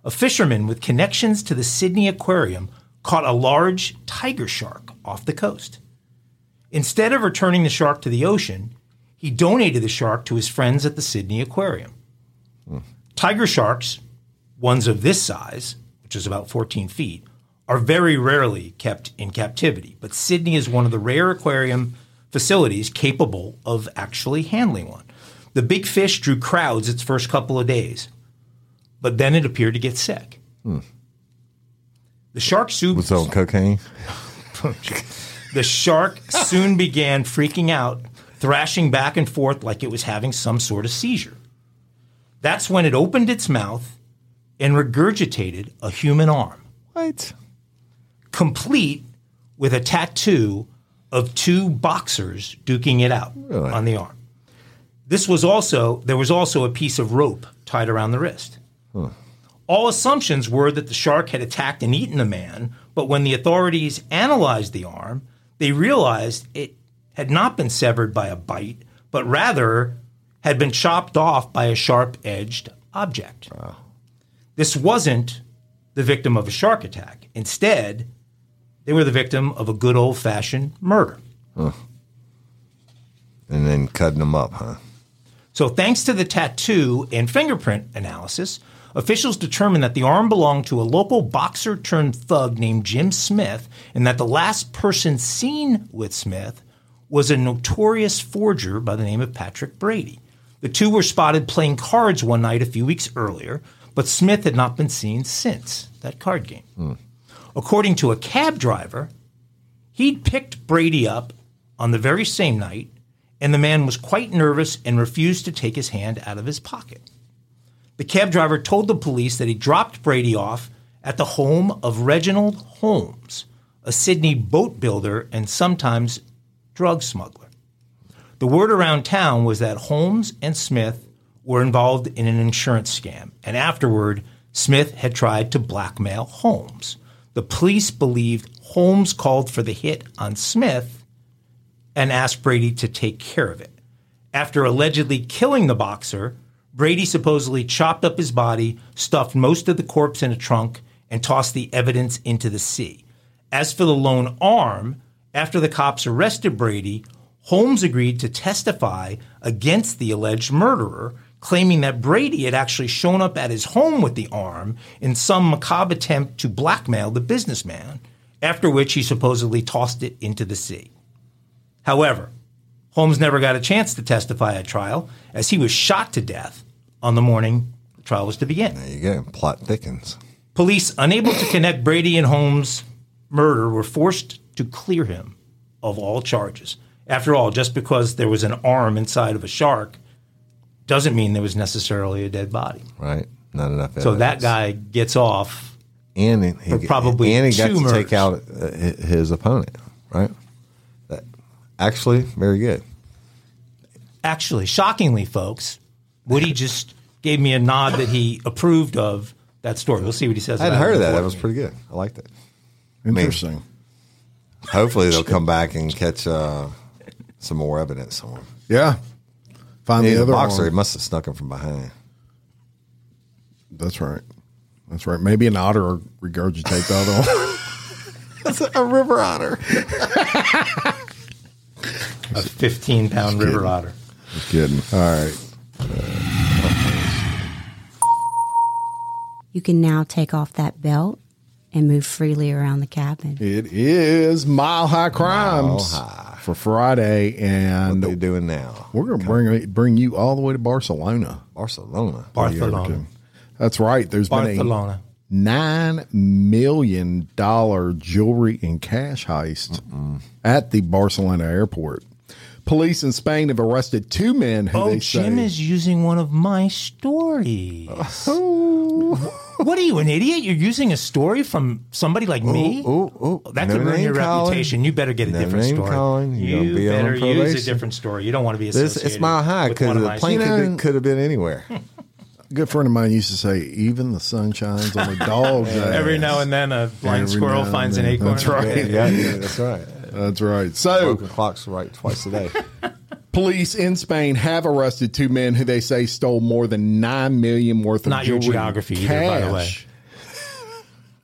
a fisherman with connections to the Sydney Aquarium caught a large tiger shark off the coast. Instead of returning the shark to the ocean, he donated the shark to his friends at the Sydney Aquarium. Tiger sharks, ones of this size, which is about 14 feet, are very rarely kept in captivity, but Sydney is one of the rare aquarium facilities capable of actually handling one. The big fish drew crowds its first couple of days, but then it appeared to get sick. The shark soup Was on cocaine? the shark soon began freaking out, thrashing back and forth like it was having some sort of seizure. That's when it opened its mouth and regurgitated a human arm, What? complete with a tattoo of two boxers duking it out Really? on the arm. This was also there was also a piece of rope tied around the wrist. All assumptions were that the shark had attacked and eaten the man, but when the authorities analyzed the arm, they realized it had not been severed by a bite, but rather had been chopped off by a sharp edged object. This wasn't the victim of a shark attack. Instead, they were the victim of a good old fashioned murder. And then cutting them up, huh? So, thanks to the tattoo and fingerprint analysis, officials determined that the arm belonged to a local boxer turned thug named Jim Smith, and that the last person seen with Smith was a notorious forger by the name of Patrick Brady. The two were spotted playing cards one night a few weeks earlier, but Smith had not been seen since that card game. According to a cab driver, he'd picked Brady up on the very same night, and the man was quite nervous and refused to take his hand out of his pocket. The cab driver told the police that he dropped Brady off at the home of Reginald Holmes, a Sydney boat builder and sometimes drug smuggler. The word around town was that Holmes and Smith were involved in an insurance scam, and afterward, Smith had tried to blackmail Holmes. The police believed Holmes called for the hit on Smith and asked Brady to take care of it. After allegedly killing the boxer, Brady supposedly chopped up his body, stuffed most of the corpse in a trunk, and tossed the evidence into the sea. As for the lone arm, after the cops arrested Brady, Holmes agreed to testify against the alleged murderer, claiming that Brady had actually shown up at his home with the arm in some macabre attempt to blackmail the businessman, after which he supposedly tossed it into the sea. However, Holmes never got a chance to testify at trial as he was shot to death on the morning the trial was to begin. There you go. Plot thickens. Police, unable to connect Brady and Holmes' murder, were forced to clear him of all charges. After all, just because there was an arm inside of a shark doesn't mean there was necessarily a dead body. Right? Not enough. evidence. So that guy gets off. and he, he probably and he got to murders. take out uh, his opponent. Right? That actually very good. Actually, shockingly, folks, Woody just gave me a nod that he approved of that story. We'll see what he says. I hadn't about heard of that. That was pretty good. I liked it. Interesting. Hopefully they'll come back and catch uh, some more evidence on him. Yeah. Find He's the a other boxer. He must have snuck him from behind. That's right. That's right. Maybe an otter will regurgitate the other one. That's a river otter. a 15 pound river otter. Just kidding. All right. You can now take off that belt and move freely around the cabin. It is Mile High Crimes Mile High. for Friday, and What are they doing now? we're going to bring bring you all the way to Barcelona. Barcelona. Barcelona. That's right. There's been a Barcelona. nine million dollar jewelry and cash heist at the Barcelona airport. Police in Spain have arrested two men who Oh, they Jim say is using one of my stories. Oh, what are you, an idiot? You're using a story from somebody like me? Ooh, ooh. That No could ruin name your calling. reputation. You better get a No different name story. calling. You're gonna You be on better use a probation. different story. You don't want to be This associated. it's mile high with because of the my plane stories. could, could have been anywhere. a good friend of mine used to say, "Even the sun shines on a dog's ass." Every now and then, a blind Every squirrel now finds an then. acorn. That's right. yeah, yeah, that's right. That's right. So, Broken clocks right twice a day. police in Spain have arrested two men who they say stole more than nine million worth of Not your geography either, by the way.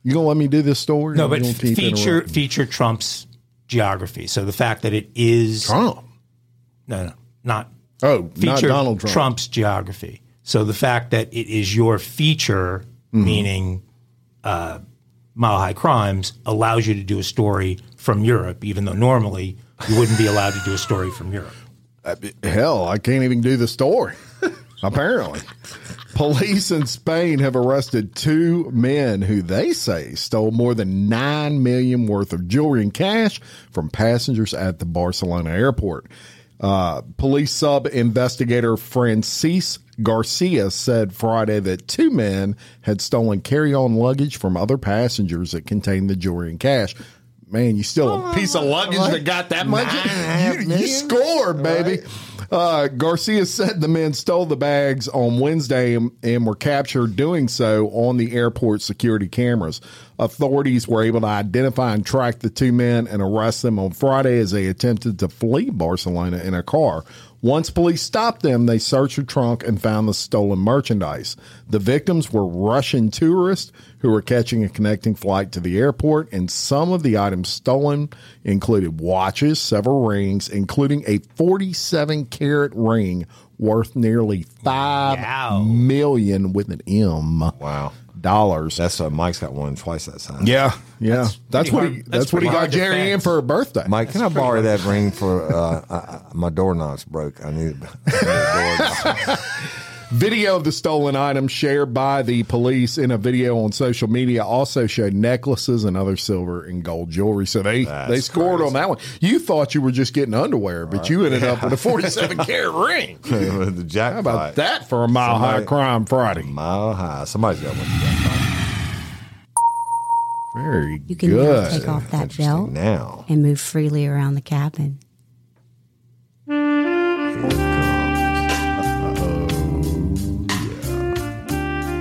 You gonna let me do this story? No, but feature feature Trump's geography. So the fact that it is Trump. no, no, not Oh, not Donald Trump. Trump's geography. So the fact that it is your feature, Mm-hmm. meaning uh, Mile High Crimes, allows you to do a story from Europe, even though normally you wouldn't be allowed to do a story from Europe. Hell, I can't even do the story. Apparently. Police in Spain have arrested two men who they say stole more than nine million worth of jewelry and cash from passengers at the Barcelona airport. Uh, police sub investigator Francis Garcia said Friday that two men had stolen carry on luggage from other passengers that contained the jewelry and cash. Man, you still a piece of luggage that got that much? You, you scored, baby. Uh, Garcia said the men stole the bags on Wednesday and, and were captured doing so on the airport security cameras. Authorities were able to identify and track the two men and arrest them on Friday as they attempted to flee Barcelona in a car. Once police stopped them, they searched the trunk and found the stolen merchandise. The victims were Russian tourists who were catching a connecting flight to the airport, and some of the items stolen included watches, several rings, including a 47 carat ring worth nearly five Wow. million with an M. Wow. Dollars. That's uh, Mike's got one twice that size. yeah, yeah. That's, pretty what hard- he. that's That's, what he got hard to Jerry in fence. for her birthday. Mike, can I borrow that ring for uh, uh, my doorknob's broke? I need, I need a doorknob. Video of the stolen items shared by the police in a video on social media also showed necklaces and other silver and gold jewelry. So they That's they scored crazy. on that one. You thought you were just getting underwear, but you ended up with a 47 carat ring. The jackpot. How about that for a mile high crime Friday? Mile high. Somebody's got one. of the. Very You can now take off that belt Now. and move freely around the cabin.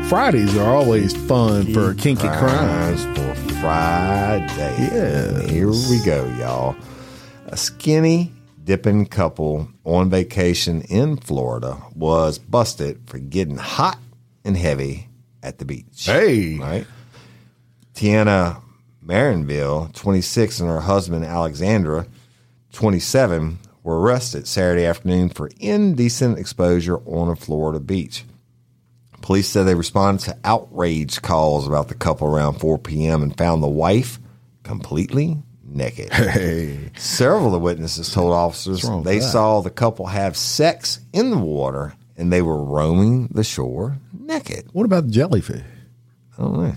Fridays are always fun for kinky crime. Crimes for Friday. Yeah. Here we go, y'all. A skinny dipping couple on vacation in Florida was busted for getting hot and heavy at the beach. Hey. Right? Tiana Marinville, 26, and her husband Alexandra, 27, were arrested Saturday afternoon for indecent exposure on a Florida beach. Police said they responded to outrage calls about the couple around 4 p.m. and found the wife completely naked. Hey. Several of the witnesses told officers they saw the couple have sex in the water and they were roaming the shore naked. What about the jellyfish? I don't know.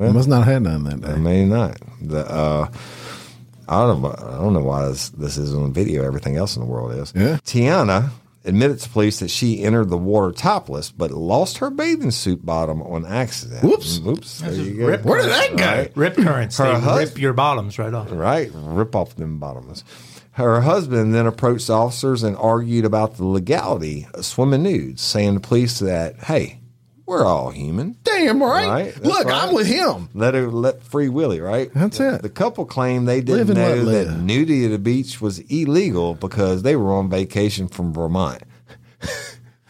I must not have had none that I day. may not. The uh, I don't know. I don't know why this, this is on video. Everything else in the world is. Yeah. Tiana admitted to police that she entered the water topless, but lost her bathing suit bottom on accident. Whoops. Whoops. There you go. rip Where did that go? Right. Rip currents. Her They hus- rip your bottoms right off. Right. Rip off them bottoms. Her husband then approached officers and argued about the legality of swimming nudes, saying to police that, hey, we're all human. Damn right. Right, Look, right. I'm with him. Let her let free Willie, right? That's it. The couple claimed they didn't and know that nudity at the beach was illegal because they were on vacation from Vermont,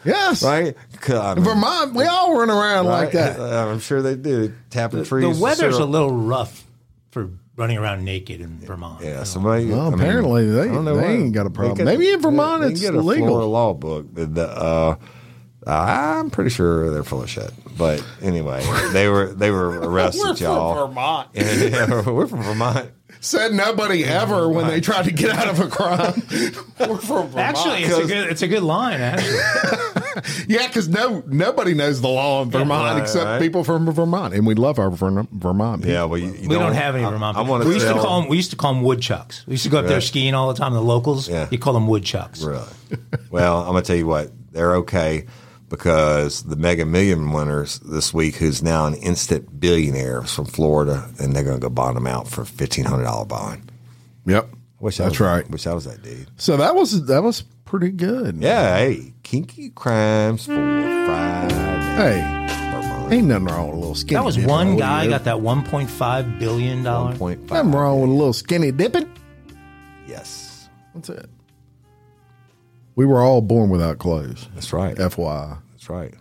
Yes. Right? I mean, Vermont, we all run around right? like that. Uh, I'm sure they do. Tapping The, trees. the weather's a little rough for running around naked in Vermont. Yeah, somebody. Well, I mean, apparently they- I don't know they ain't got a problem. could- Maybe in Vermont they- they it's get a legal. Florida law book. The, uh, I'm pretty sure they're full of shit. But anyway, they were they were arrested, y'all. Vermont. And, yeah, we're from Vermont. Said nobody ever when they tried to get out of a crime. We're from Vermont. Actually, it's a good it's a good line. Actually, yeah, because no nobody knows the law in Vermont right, except right. people from Vermont, and we love our Ver- Vermont. People. Yeah, well, you, you we know, don't have any I- Vermont. I, people. want we used to tell, call them we used to call them woodchucks. We used to go up there skiing all the time. The locals, Yeah. you call them woodchucks. Really? well, I'm gonna tell you what. They're okay because the Mega Million winners this week, who's now an instant billionaire, is from Florida, and they're gonna go bond them out for fifteen hundred dollar bond. Yep, Wish I that's was, right. Wish I was that dude. So that was that was pretty good. Yeah, hey, kinky crimes for Friday. Hey, ain't nothing wrong with a little skinny. That was dipping one guy got that 1.5 billion dollar. Point five. Nothing wrong with a little skinny dipping. Yes, That's it. We were all born without clothes. that's right. FYI. That's right.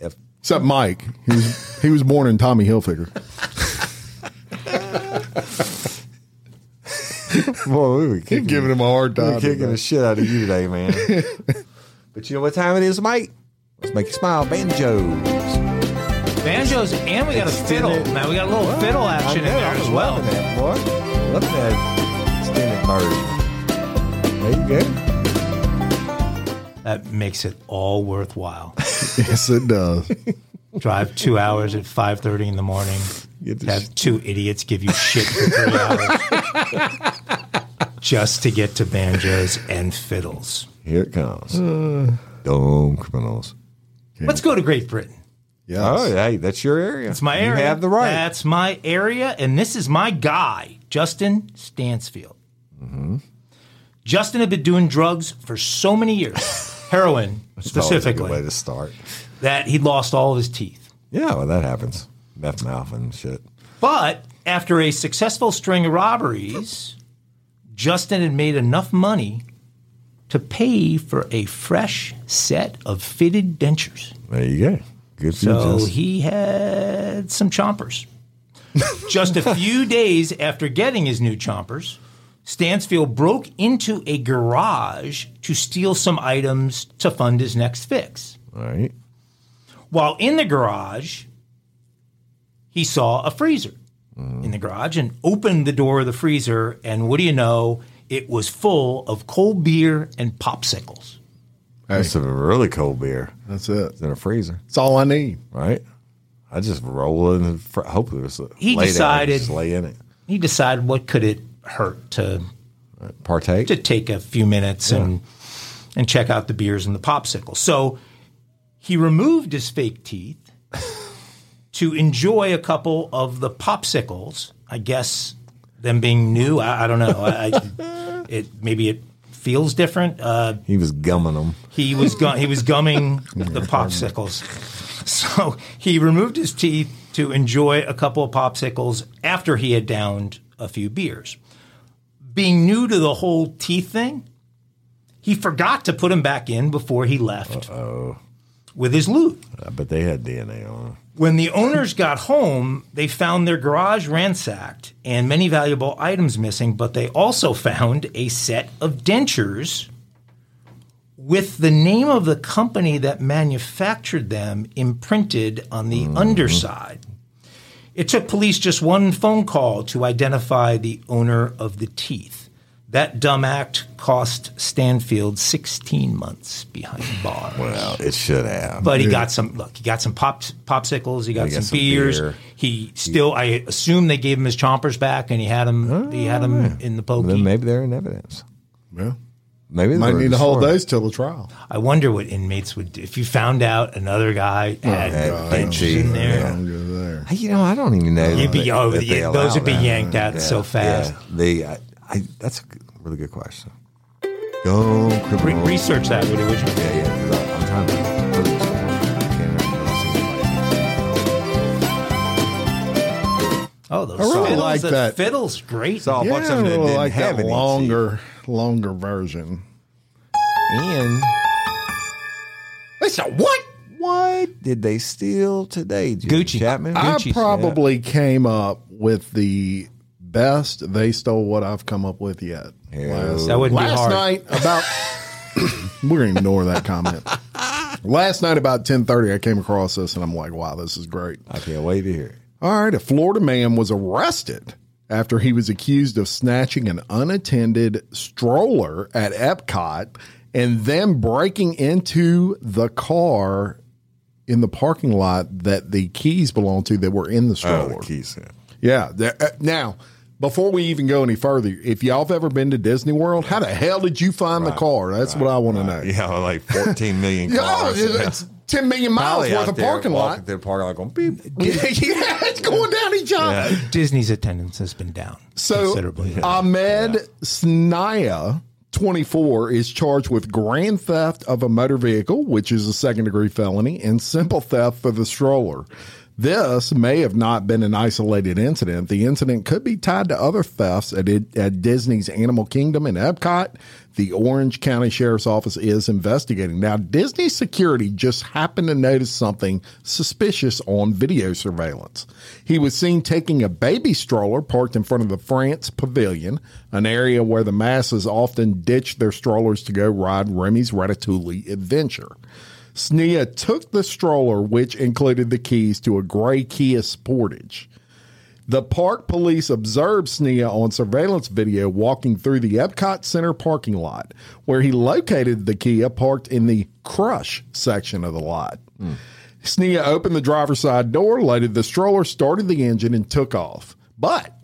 F- Except Mike. He was he was born in Tommy Hilfiger. Boy, we were kicking, Giving him a hard we were time. kicking today. the shit out of you today, man. but you know what time it is, Mike? Let's make you smile. Banjos. Banjos, and we got a fiddle. Extended- Man, we got a little fiddle action in there I as was well. Loving that, boy. Loving that extended version. There you go. That makes it all worthwhile. Yes, it does. Drive two hours at 5:30 in the morning. Get the Have two idiots give you shit for three hours just to get to banjos and fiddles. Here it comes. Dumb criminals. Let's go to Great Britain. Yes. Oh, hey, that's your area. It's my area. You have the right. That's my area, and this is my guy, Justin Stansfield. Mm-hmm. Justin had been doing drugs for so many years, heroin It's always a good specifically, way to start. that he lost all of his teeth. Yeah, well, that happens. Meth mouth and shit. But after a successful string of robberies, Justin had made enough money to pay for a fresh set of fitted dentures. There you go. Good So he had some chompers. Just a few days after getting his new chompers, Stansfield broke into a garage to steal some items to fund his next fix. All right. While in the garage, he saw a freezer in the garage and opened the door of the freezer. And what do you know? It was full of cold beer and popsicles. Hey, That's a really cold beer. that's it. It's in a freezer, That's all I need. right? I just roll in. The fr- hopefully, it was a He lay down, decided- just lay in it. He decided what could it hurt to Partake. to take a few minutes and and check out the beers and the popsicles. So he removed his fake teeth to enjoy a couple of the popsicles. I guess them being new. I, I don't know. I, I, it maybe it feels different. Uh, he was gumming them. he was gu- he was gumming the popsicles. So he removed his teeth to enjoy a couple of popsicles after he had downed a few beers. Being new to the whole teeth thing, he forgot to put them back in before he left with his loot. I bet they had DNA on them. When the owners got home, they found their garage ransacked and many valuable items missing, but they also found a set of dentures with the name of the company that manufactured them imprinted on the mm-hmm. underside. It took police just one phone call to identify the owner of the teeth. That dumb act cost Stansfield 16 months behind bars. Well, it should have. But he got some. Look, he got some pop, popsicles. He got, He got some, some beers. beer. He still. I assume they gave him his chompers back, and he had him. he had him oh, in the pokey. then maybe they're in evidence. Well, Maybe they might need to hold sworn. those till the trial. I wonder what inmates would do if you found out another guy oh, had God, dentures in there. There. Hey, You know, I don't even know. You'd be- that- oh, that yeah, those allow would be that. yanked out so fast. Yeah, they. I, I, that's a really good question. Go Re- research that, would you? Would you? Yeah, yeah. 'cause I- I'm trying to. put this one. I can't remember. Oh, those I really fiddles, like the that. Fiddles, great. Saw a Yeah, bunch I of them that really didn't like have that any longer, longer version. And They said what? what did they steal today, Jim Gucci. Chapman? I Gucci's, probably came up with the best they stole what I've come up with yet. Hell. That wouldn't be Last hard. night about we're gonna ignore that comment. Last night about ten thirty, I came across this and I'm like, wow, this is great. I can't wait to hear it. All right, a Florida man was arrested after he was accused of snatching an unattended stroller at Epcot and then breaking into the car in the parking lot that the keys belonged to that were in the Oh, stroller. the keys. yeah. Yeah. uh, now, before we even go any further, if y'all have ever been to Disney World, how the hell did you find the car? That's what I want to know. Yeah, like 14 million Yeah, cars. it's 10 million miles Probably worth out of there parking walking lot. through the parking lot going beep. yeah, it's going down each other. Disney's attendance has been down So considerably. Ahmed Snaya, 24, is charged with grand theft of a motor vehicle, which is a second degree felony, and simple theft for the stroller. This may have not been an isolated incident. The incident could be tied to other thefts at, at Disney's Animal Kingdom in Epcot. The Orange County Sheriff's Office is investigating. Now, Disney security just happened to notice something suspicious on video surveillance. He was seen taking a baby stroller parked in front of the France Pavilion, an area where the masses often ditch their strollers to go ride Remy's Ratatouille adventure. Snia took the stroller, which included the keys to a gray Kia Sportage. The park police observed Snia on surveillance video walking through the Epcot Center parking lot, where he located the Kia parked in the crush section of the lot. Snia opened the driver's side door, loaded the stroller, started the engine, and took off. But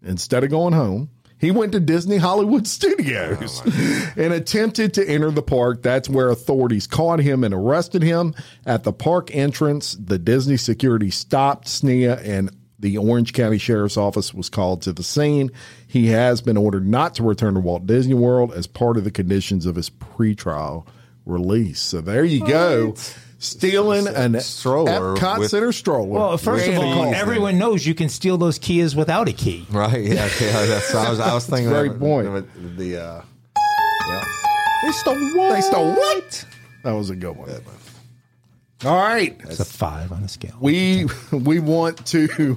instead of going home, he went to Disney Hollywood Studios oh, and attempted to enter the park. That's where authorities caught him and arrested him. At the park entrance, the Disney security stopped Snia and the Orange County Sheriff's Office was called to the scene. He has been ordered not to return to Walt Disney World as part of the conditions of his pretrial release. So there you go. Stealing an Stroller Epcot with- Center stroller. well, first of all, across. everyone knows you can steal those Kias without a key. Right. Yeah. yeah that's, I, was, I was thinking Great that, point. The, the, uh, yeah. They stole what? They stole what? That was a good one. All right. It's a five on a scale. We we want to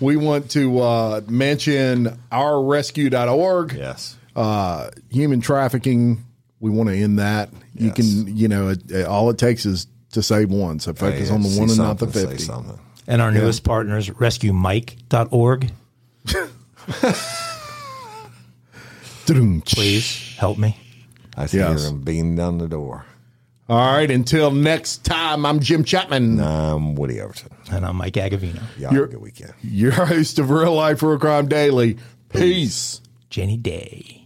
we want to uh, mention ourrescue.org. Yes. Uh, human trafficking. We want to end that. You Yes. can you know it, it- all it takes is to save one. So focus Hey, on the one and not the something, say fifty. something. and our newest partners, rescuemike.org. Please help me. I see Yes. him beating down the door. All right. Until next time, I'm Jim Chapman, I'm Woody Overton. And I'm Mike Agovino. Y'all have a good weekend. your host of Real Life Real Crime Daily. Peace. Jenny Day.